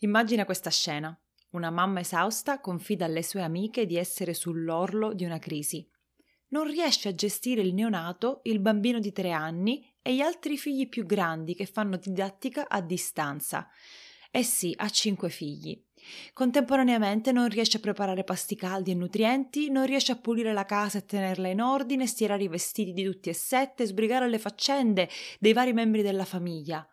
Immagina questa scena. Una mamma esausta confida alle sue amiche di essere sull'orlo di una crisi. Non riesce a gestire il neonato, il bambino di tre anni e gli altri figli più grandi che fanno didattica a distanza. Eh sì, ha cinque figli. Contemporaneamente non riesce a preparare pasti caldi e nutrienti, non riesce a pulire la casa e tenerla in ordine, stirare i vestiti di tutti e sette, sbrigare le faccende dei vari membri della famiglia.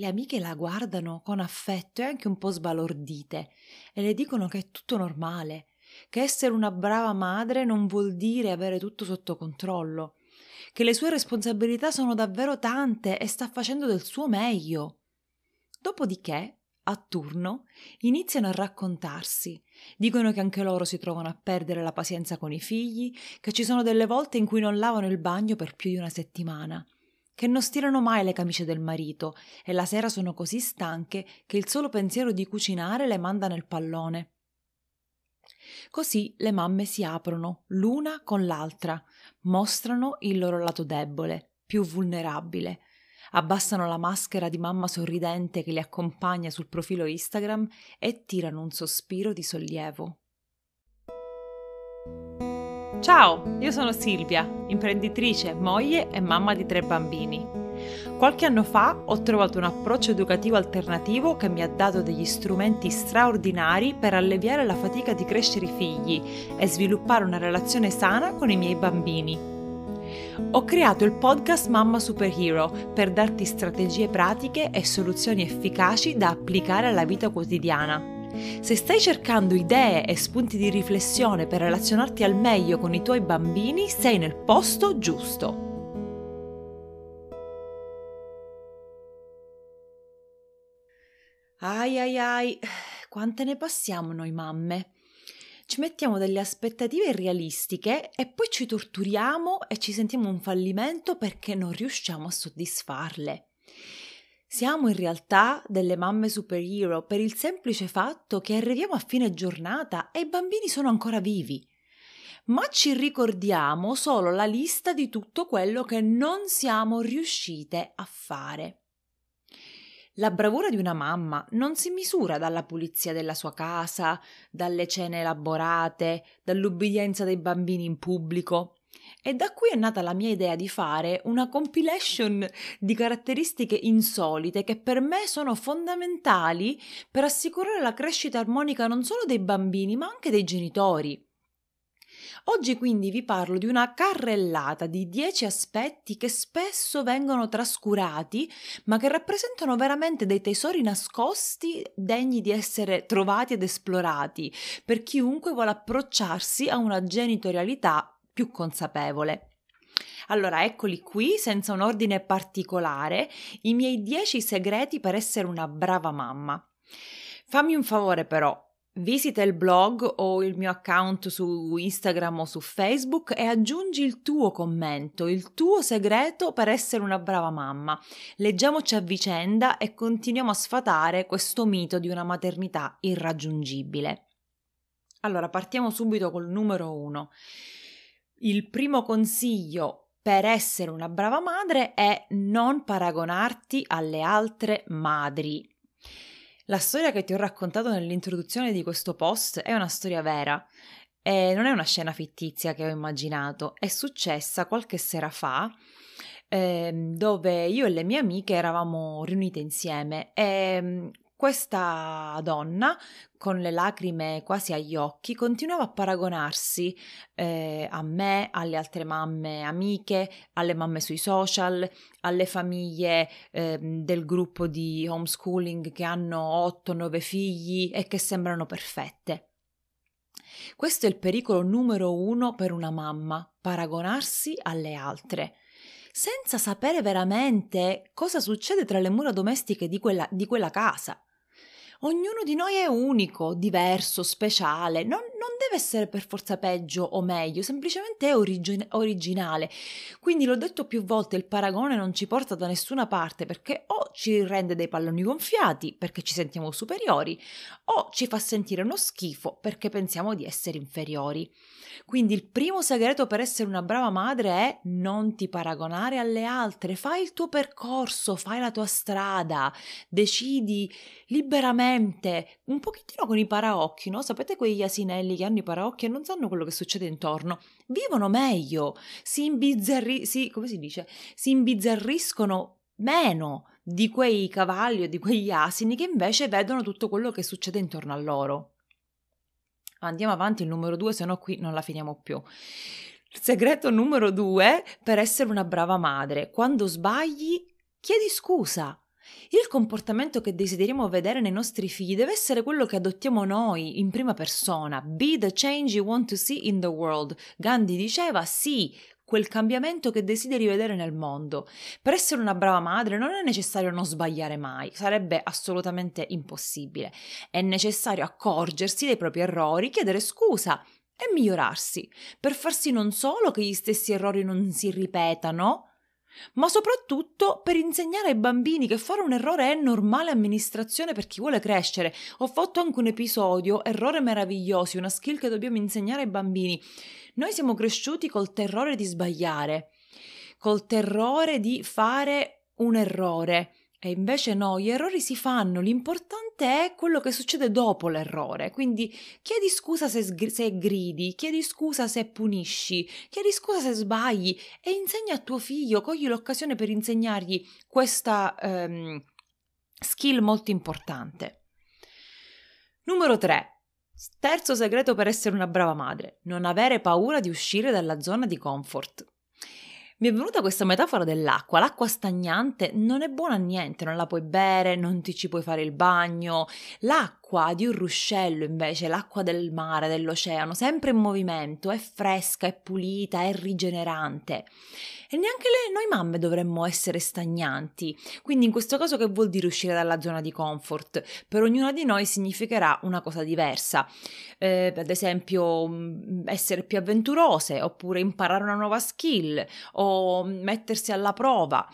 Le amiche la guardano con affetto e anche un po' sbalordite e le dicono che è tutto normale, che essere una brava madre non vuol dire avere tutto sotto controllo, che le sue responsabilità sono davvero tante e sta facendo del suo meglio. Dopodiché, a turno, iniziano a raccontarsi. Dicono che anche loro si trovano a perdere la pazienza con i figli, che ci sono delle volte in cui non lavano il bagno per più di una settimana, che non stirano mai le camicie del marito e la sera sono così stanche che il solo pensiero di cucinare le manda nel pallone. Così le mamme si aprono l'una con l'altra, mostrano il loro lato debole, più vulnerabile, abbassano la maschera di mamma sorridente che li accompagna sul profilo Instagram e tirano un sospiro di sollievo. Ciao, io sono Silvia, imprenditrice, moglie e mamma di tre bambini. Qualche anno fa ho trovato un approccio educativo alternativo che mi ha dato degli strumenti straordinari per alleviare la fatica di crescere i figli e sviluppare una relazione sana con i miei bambini. Ho creato il podcast Mamma Superhero per darti strategie pratiche e soluzioni efficaci da applicare alla vita quotidiana. Se stai cercando idee e spunti di riflessione per relazionarti al meglio con i tuoi bambini, sei nel posto giusto. Ai ai ai, quante ne passiamo noi mamme? Ci mettiamo delle aspettative irrealistiche e poi ci torturiamo e ci sentiamo un fallimento perché non riusciamo a soddisfarle. Siamo in realtà delle mamme superhero per il semplice fatto che arriviamo a fine giornata e i bambini sono ancora vivi. Ma ci ricordiamo solo la lista di tutto quello che non siamo riuscite a fare. La bravura di una mamma non si misura dalla pulizia della sua casa, dalle cene elaborate, dall'ubbidienza dei bambini in pubblico. E da qui è nata la mia idea di fare una compilation di caratteristiche insolite che per me sono fondamentali per assicurare la crescita armonica non solo dei bambini ma anche dei genitori. Oggi quindi vi parlo di una carrellata di 10 aspetti che spesso vengono trascurati, ma che rappresentano veramente dei tesori nascosti degni di essere trovati ed esplorati per chiunque vuole approcciarsi a una genitorialità più consapevole. Allora, eccoli qui, senza un ordine particolare, i miei 10 segreti per essere una brava mamma. Fammi un favore però, visita il blog o il mio account su Instagram o su Facebook e aggiungi il tuo commento, il tuo segreto per essere una brava mamma. Leggiamoci a vicenda e continuiamo a sfatare questo mito di una maternità irraggiungibile. Allora, partiamo subito col numero uno. Il primo consiglio per essere una brava madre è non paragonarti alle altre madri. La storia che ti ho raccontato nell'introduzione di questo post è una storia vera e non è una scena fittizia che ho immaginato, è successa qualche sera fa eh, dove io e le mie amiche eravamo riunite insieme e questa donna, con le lacrime quasi agli occhi, continuava a paragonarsi eh, a me, alle altre mamme amiche, alle mamme sui social, alle famiglie eh, del gruppo di homeschooling che hanno 8-9 figli e che sembrano perfette. Questo è il pericolo numero uno per una mamma, paragonarsi alle altre senza sapere veramente cosa succede tra le mura domestiche di quella, di quella casa. Ognuno di noi è unico, diverso, speciale, non, non deve essere per forza peggio o meglio, semplicemente è origine, originale. Quindi l'ho detto più volte, il paragone non ci porta da nessuna parte perché o ci rende dei palloni gonfiati perché ci sentiamo superiori o ci fa sentire uno schifo perché pensiamo di essere inferiori. Quindi il primo segreto per essere una brava madre è non ti paragonare alle altre, fai il tuo percorso, fai la tua strada, decidi liberamente serenamente, un pochettino con i paraocchi, no? Sapete quegli asinelli che hanno i paraocchi e non sanno quello che succede intorno? Vivono meglio, si imbizzarri- si? Si imbizzarriscono meno di quei cavalli o di quegli asini che invece vedono tutto quello che succede intorno a loro. Andiamo avanti, il numero due, se no qui non la finiamo più. Il segreto numero due per essere una brava madre. Quando sbagli, chiedi scusa. Il comportamento che desideriamo vedere nei nostri figli deve essere quello che adottiamo noi in prima persona. Be the change you want to see in the world. Gandhi diceva sì, quel cambiamento che desideri vedere nel mondo. Per essere una brava madre non è necessario non sbagliare mai, sarebbe assolutamente impossibile. È necessario accorgersi dei propri errori, chiedere scusa e migliorarsi, per far sì non solo che gli stessi errori non si ripetano, ma soprattutto per insegnare ai bambini che fare un errore è normale amministrazione per chi vuole crescere. Ho fatto anche un episodio, errore meravigliosi, una skill che dobbiamo insegnare ai bambini. Noi siamo cresciuti col terrore di sbagliare, col terrore di fare un errore. E invece no, gli errori si fanno, l'importante è quello che succede dopo l'errore. Quindi chiedi scusa se, se, gridi, chiedi scusa se punisci, chiedi scusa se sbagli e insegna a tuo figlio, cogli l'occasione per insegnargli questa um, skill molto importante. Numero 3. Terzo segreto per essere una brava madre, non avere paura di uscire dalla zona di comfort. Mi è venuta questa metafora dell'acqua. L'acqua stagnante non è buona a niente, non la puoi bere, non ti ci puoi fare il bagno. L'acqua l'acqua di un ruscello invece, l'acqua del mare, dell'oceano, sempre in movimento, è fresca, è pulita, è rigenerante. E neanche le, noi mamme dovremmo essere stagnanti. Quindi in questo caso che vuol dire uscire dalla zona di comfort? Per ognuna di noi significherà una cosa diversa. Eh, ad esempio mm, essere più avventurose, oppure imparare una nuova skill, o mettersi alla prova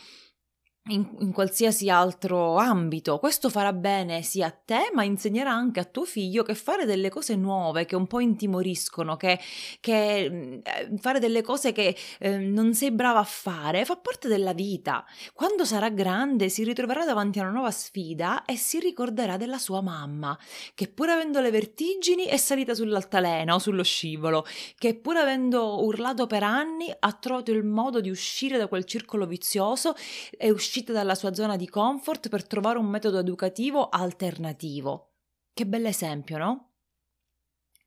in, in, qualsiasi altro ambito. Questo farà bene sia a te, ma insegnerà anche a tuo figlio che fare delle cose nuove, che un po' intimoriscono, che, che mm, eh, fare delle cose che eh, non sei brava a fare, fa parte della vita. Quando sarà grande si ritroverà davanti a una nuova sfida e si ricorderà della sua mamma, che pur avendo le vertigini è salita sull'altalena o sullo scivolo, che pur avendo urlato per anni ha trovato il modo di uscire da quel circolo vizioso e uscire uscita dalla sua zona di comfort per trovare un metodo educativo alternativo. Che bell'esempio, no?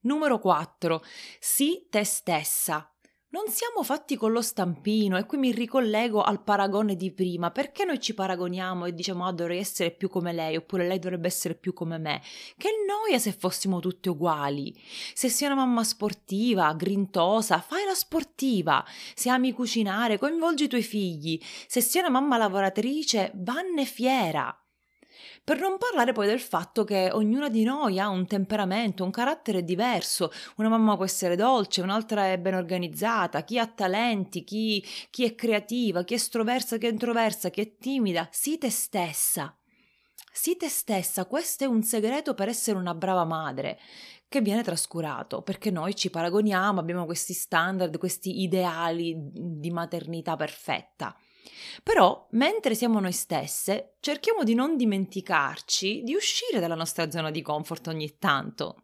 Numero 4. Sii te stessa. Non siamo fatti con lo stampino e qui mi ricollego al paragone di prima. Perché noi ci paragoniamo e diciamo ah dovrei essere più come lei oppure lei dovrebbe essere più come me? Che noia se fossimo tutti uguali. Se sei una mamma sportiva, grintosa, fai la sportiva. Se ami cucinare, coinvolgi i tuoi figli. Se sei una mamma lavoratrice, vanne fiera. Per non parlare poi del fatto che ognuna di noi ha un temperamento, un carattere diverso. Una mamma può essere dolce, un'altra è ben organizzata, chi ha talenti, chi, chi è creativa, chi è estroversa, chi è introversa, chi è timida. Sii te stessa. Sii te stessa, questo è un segreto per essere una brava madre che viene trascurato perché noi ci paragoniamo, abbiamo questi standard, questi ideali di maternità perfetta. Però, mentre siamo noi stesse, cerchiamo di non dimenticarci di uscire dalla nostra zona di comfort ogni tanto.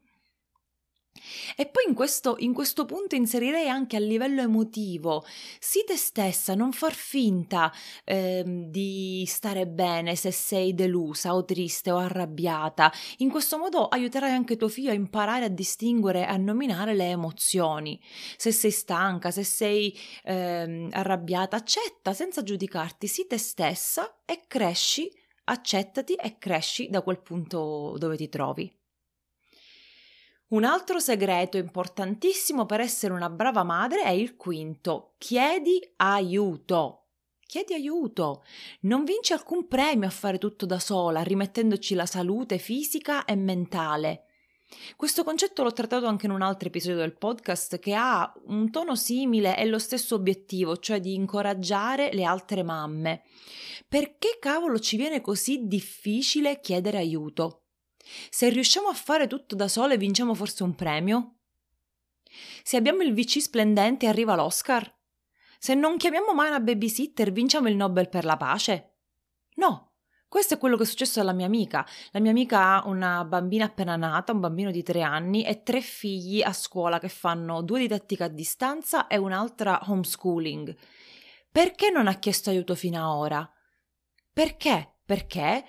E poi in questo, in questo, punto inserirei anche a livello emotivo, sii te stessa, non far finta eh, di stare bene se sei delusa o triste o arrabbiata. In questo modo aiuterai anche tuo figlio a imparare a distinguere e a nominare le emozioni. Se sei stanca, se sei eh, arrabbiata, accetta senza giudicarti, sii te stessa e cresci, accettati e cresci da quel punto dove ti trovi. Un altro segreto importantissimo per essere una brava madre è il quinto. Chiedi aiuto. Chiedi aiuto. Non vinci alcun premio a fare tutto da sola, rimettendoci la salute fisica e mentale. Questo concetto l'ho trattato anche in un altro episodio del podcast che ha un tono simile e lo stesso obiettivo, cioè di incoraggiare le altre mamme. Perché cavolo ci viene così difficile chiedere aiuto? Se riusciamo a fare tutto da sole vinciamo forse un premio? Se abbiamo il VC splendente arriva l'Oscar? Se non chiamiamo mai una babysitter vinciamo il Nobel per la pace? No, Questo è quello che è successo alla mia amica. La mia amica ha una bambina appena nata, un bambino di tre anni e tre figli a scuola che fanno due didattica a distanza e un'altra homeschooling. Perché non ha chiesto aiuto fino ad ora? Perché? Perché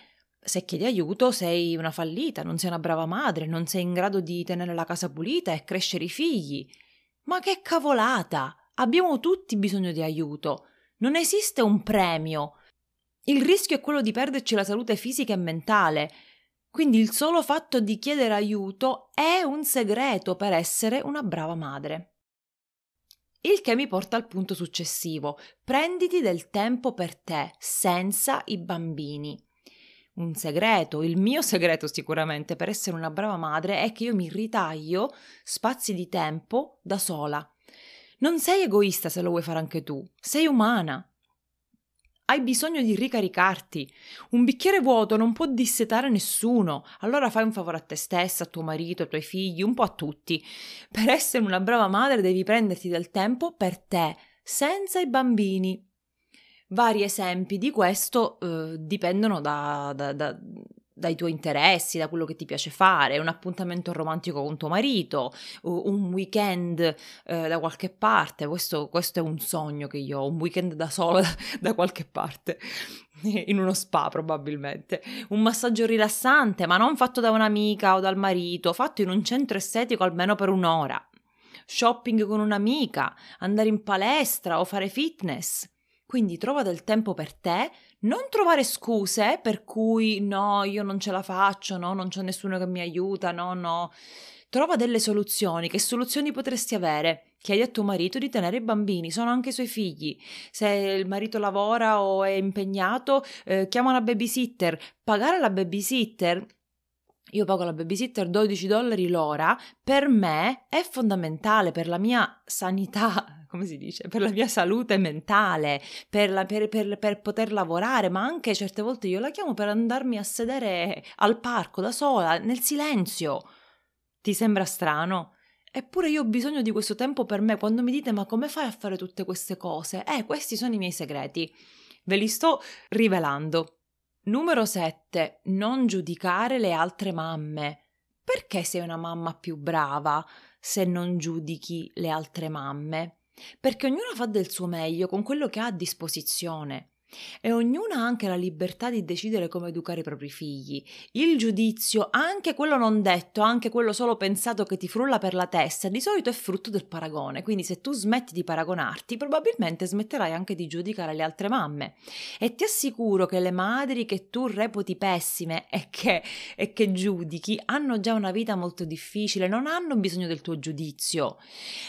se chiedi aiuto sei una fallita, non sei una brava madre, non sei in grado di tenere la casa pulita e crescere i figli. Ma che cavolata! Abbiamo tutti bisogno di aiuto. Non esiste un premio. Il rischio è quello di perderci la salute fisica e mentale. Quindi il solo fatto di chiedere aiuto è un segreto per essere una brava madre. Il che mi porta al punto successivo. Prenditi del tempo per te, senza i bambini. Un segreto, il mio segreto sicuramente per essere una brava madre è che io mi ritaglio spazi di tempo da sola. Non sei egoista se lo vuoi fare anche tu, sei umana. Hai bisogno di ricaricarti. Un bicchiere vuoto non può dissetare nessuno. Allora fai un favore a te stessa, a tuo marito, ai tuoi figli, un po' a tutti. Per essere una brava madre devi prenderti del tempo per te, senza i bambini. Vari esempi di questo eh, dipendono da, da, da dai tuoi interessi, da quello che ti piace fare, un appuntamento romantico con tuo marito, un weekend eh, da qualche parte, questo, questo, è un sogno che io ho, un weekend da solo da, da qualche parte, in uno spa probabilmente, un massaggio rilassante, ma non fatto da un'amica o dal marito, fatto in un centro estetico almeno per un'ora, shopping con un'amica, andare in palestra o fare fitness. Quindi trova del tempo per te, non trovare scuse per cui no, io non ce la faccio, no, non c'è nessuno che mi aiuta, no, no. Trova delle soluzioni. Che soluzioni potresti avere? Chiedi a tuo marito di tenere i bambini, sono anche i suoi figli. Se il marito lavora o è impegnato, eh, chiama una babysitter. Pagare la babysitter io pago la babysitter 12 dollari l'ora, per me è fondamentale per la mia sanità, come si dice, per la mia salute mentale, per, la, per, per, per, poter lavorare, ma anche certe volte io la chiamo per andarmi a sedere al parco da sola, nel silenzio. Ti sembra strano? Eppure io ho bisogno di questo tempo per me. Quando mi dite ma come fai a fare tutte queste cose? Eh, questi sono i miei segreti. Ve li sto rivelando. Numero 7. Non giudicare le altre mamme. Perché sei una mamma più brava se non giudichi le altre mamme? Perché ognuno fa del suo meglio con quello che ha a disposizione. E ognuna ha anche la libertà di decidere come educare i propri figli. Il giudizio, anche quello non detto, anche quello solo pensato che ti frulla per la testa, di solito è frutto del paragone. Quindi se tu smetti di paragonarti, probabilmente smetterai anche di giudicare le altre mamme. E ti assicuro che le madri che tu reputi pessime e che, e che giudichi hanno già una vita molto difficile, non hanno bisogno del tuo giudizio.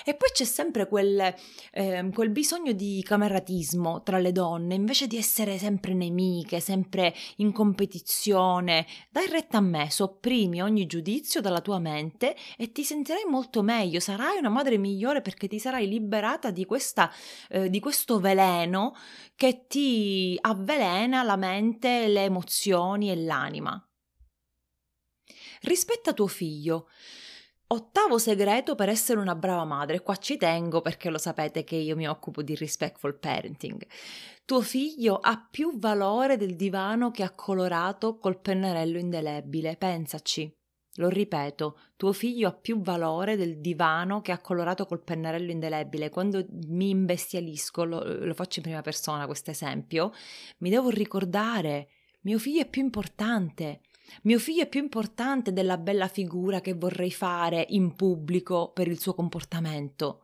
E poi c'è sempre quel, eh, quel bisogno di cameratismo tra le donne, invece di essere sempre nemiche, sempre in competizione, dai retta a me, sopprimi ogni giudizio dalla tua mente e ti sentirai molto meglio, sarai una madre migliore perché ti sarai liberata di, questa, eh, di questo veleno che ti avvelena la mente, le emozioni e l'anima. Rispetta tuo figlio. Ottavo segreto per essere una brava madre, qua ci tengo perché lo sapete che io mi occupo di respectful parenting. Tuo figlio ha più valore del divano che ha colorato col pennarello indelebile, pensaci. Lo ripeto, tuo figlio ha più valore del divano che ha colorato col pennarello indelebile. Quando mi imbestialisco, lo, lo faccio in prima persona questo esempio, mi devo ricordare, mio figlio è più importante. Mio figlio è più importante della bella figura che vorrei fare in pubblico per il suo comportamento.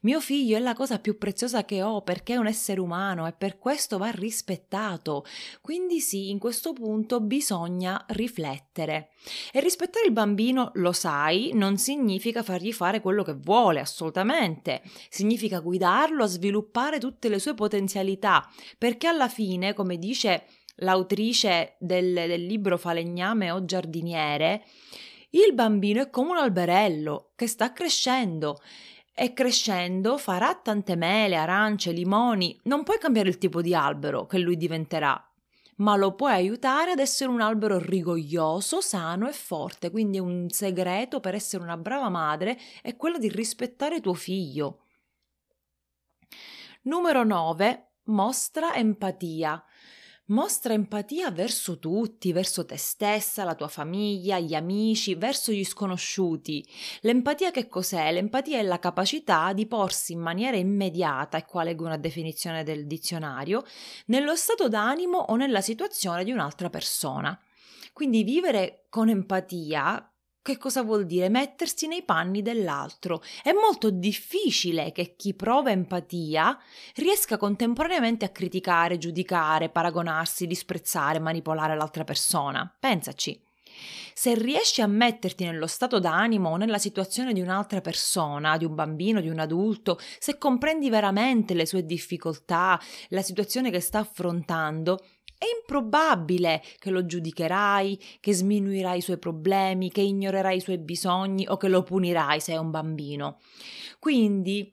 Mio figlio è la cosa più preziosa che ho perché è un essere umano e per questo va rispettato. Quindi sì, in questo punto bisogna riflettere. E rispettare il bambino, lo sai, non significa fargli fare quello che vuole, assolutamente. Significa guidarlo a sviluppare tutte le sue potenzialità, perché alla fine, come dice l'autrice del, del libro Falegname o giardiniere, il bambino è come un alberello che sta crescendo e crescendo farà tante mele, arance, limoni. Non puoi cambiare il tipo di albero che lui diventerà, ma lo puoi aiutare ad essere un albero rigoglioso, sano e forte. Quindi un segreto per essere una brava madre è quello di rispettare tuo figlio. Numero 9. Mostra empatia. Mostra empatia verso tutti, verso te stessa, la tua famiglia, gli amici, verso gli sconosciuti. L'empatia che cos'è? L'empatia è la capacità di porsi in maniera immediata, e qua leggo una definizione del dizionario, nello stato d'animo o nella situazione di un'altra persona. Quindi vivere con empatia che cosa vuol dire? Mettersi nei panni dell'altro. È molto difficile che chi prova empatia riesca contemporaneamente a criticare, giudicare, paragonarsi, disprezzare, manipolare l'altra persona. Pensaci. Se riesci a metterti nello stato d'animo o nella situazione di un'altra persona, di un bambino, di un adulto, se comprendi veramente le sue difficoltà, la situazione che sta affrontando, è improbabile che lo giudicherai, che sminuirai i suoi problemi, che ignorerai i suoi bisogni o che lo punirai se è un bambino. Quindi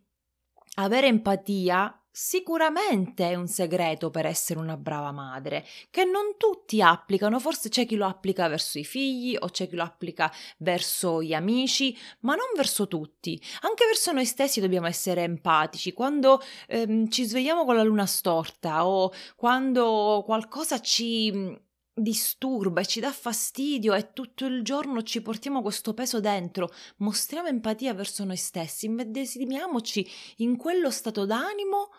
avere empatia sicuramente è un segreto per essere una brava madre, che non tutti applicano, forse c'è chi lo applica verso i figli o c'è chi lo applica verso gli amici, ma non verso tutti. Anche verso noi stessi dobbiamo essere empatici. Quando ehm, ci svegliamo con la luna storta o quando qualcosa ci disturba e ci dà fastidio e tutto il giorno ci portiamo questo peso dentro, mostriamo empatia verso noi stessi, immedesimiamoci in quello stato d'animo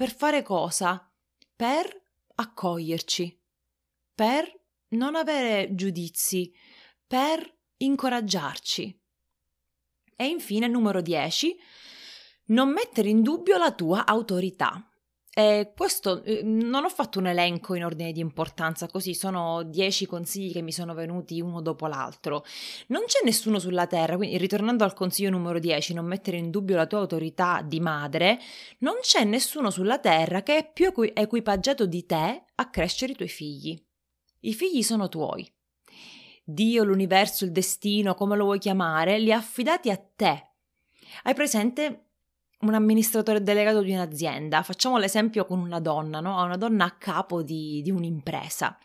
per fare cosa? Per accoglierci, per non avere giudizi, per incoraggiarci. E infine, numero 10, non mettere in dubbio la tua autorità. E questo eh, non ho fatto un elenco in ordine di importanza, così sono dieci consigli che mi sono venuti uno dopo l'altro. Non c'è nessuno sulla terra, quindi ritornando al consiglio numero 10, non mettere in dubbio la tua autorità di madre, non c'è nessuno sulla terra che è più equipaggiato di te a crescere i tuoi figli. I figli sono tuoi. Dio, l'universo, il destino, come lo vuoi chiamare, li ha affidati a te. Hai presente un amministratore delegato di un'azienda, facciamo l'esempio con una donna, no? una donna a capo di, di un'impresa.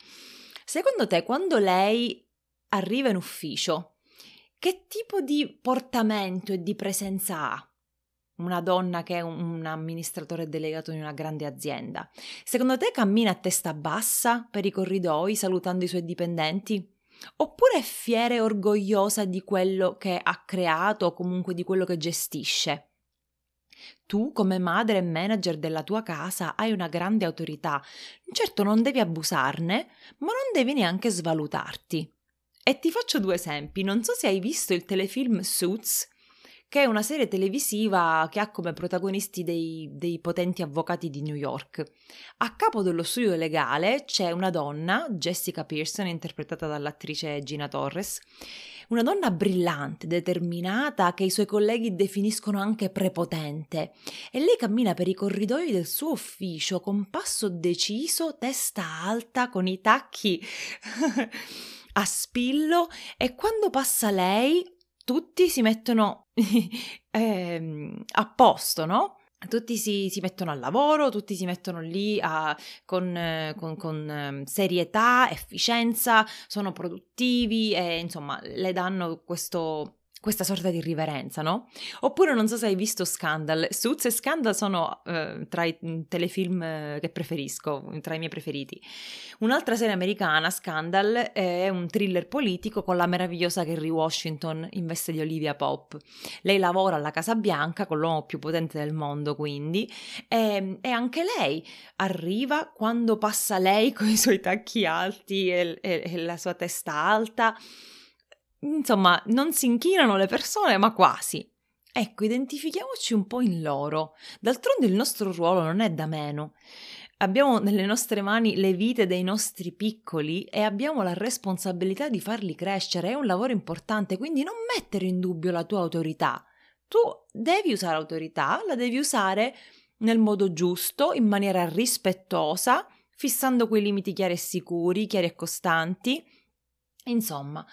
Secondo te, quando lei arriva in ufficio, che tipo di portamento e di presenza ha? Una donna che è un, amministratore delegato di una grande azienda. Secondo te cammina a testa bassa per i corridoi salutando i suoi dipendenti? Oppure è fiera e orgogliosa di quello che ha creato o comunque di quello che gestisce? Tu, come madre e manager della tua casa, hai una grande autorità. Certo non devi abusarne, ma non devi neanche svalutarti. E ti faccio due esempi. Non so se hai visto il telefilm Suits, che è una serie televisiva che ha come protagonisti dei, dei, potenti avvocati di New York. A capo dello studio legale c'è una donna, Jessica Pearson, interpretata dall'attrice Gina Torres, una donna brillante, determinata, che i suoi colleghi definiscono anche prepotente. E lei cammina per i corridoi del suo ufficio con passo deciso, testa alta, con i tacchi a spillo e quando passa lei tutti si mettono eh, a posto, no? tutti si, si, mettono al lavoro, tutti si mettono lì a, con, con, con, ehm, serietà, efficienza, sono produttivi e insomma le danno questo questa sorta di riverenza, no? Oppure non so se hai visto Scandal. Suits e Scandal sono eh, tra i mm, telefilm eh, che preferisco, tra i miei preferiti. Un'altra serie americana, Scandal, è un thriller politico con la meravigliosa Kerry Washington in veste di Olivia Pope. Lei lavora alla Casa Bianca con l'uomo più potente del mondo, quindi, e, e anche lei arriva quando passa lei con i suoi tacchi alti e, e, e la sua testa alta insomma, non si inchinano le persone, ma quasi. Ecco, identifichiamoci un po' in loro. D'altronde il nostro ruolo non è da meno. Abbiamo nelle nostre mani le vite dei nostri piccoli e abbiamo la responsabilità di farli crescere. È un lavoro importante, quindi non mettere in dubbio la tua autorità. Tu devi usare autorità, la devi usare nel modo giusto, in maniera rispettosa, fissando quei limiti chiari e sicuri, chiari e costanti. Insomma,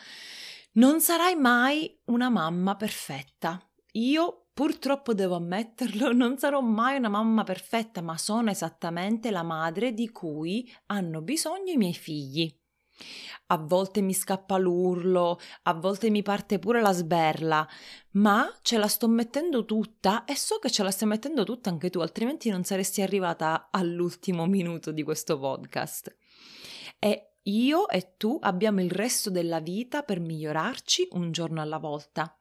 non sarai mai una mamma perfetta. Io purtroppo devo ammetterlo, non sarò mai una mamma perfetta, ma sono esattamente la madre di cui hanno bisogno i miei figli. A volte mi scappa l'urlo, a volte mi parte pure la sberla, ma ce la sto mettendo tutta e so che ce la stai mettendo tutta anche tu, altrimenti non saresti arrivata all'ultimo minuto di questo podcast. e io e tu abbiamo il resto della vita per migliorarci un giorno alla volta.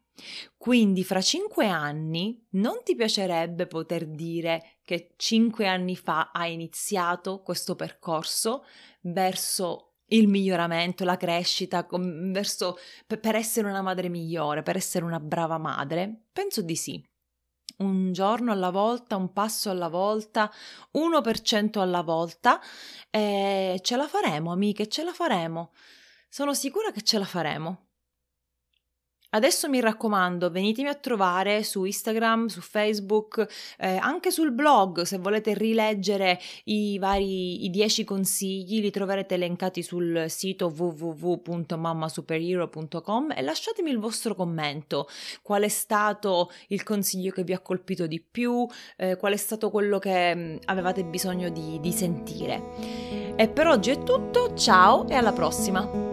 Quindi fra cinque anni non ti piacerebbe poter dire che cinque anni fa hai iniziato questo percorso verso il miglioramento, la crescita, verso, per essere una madre migliore, per essere una brava madre? Penso di sì un giorno alla volta, un passo alla volta, 1% alla volta e ce la faremo, amiche, ce la faremo. Sono sicura che ce la faremo. Adesso mi raccomando, venitemi a trovare su Instagram, su Facebook, eh, anche sul blog se volete rileggere i vari i 10 consigli, li troverete elencati sul sito www.mammasuperhero.com e lasciatemi il vostro commento. Qual è stato il consiglio che vi ha colpito di più? Eh, qual è stato quello che mm, avevate bisogno di, di sentire? E per oggi è tutto, ciao e alla prossima!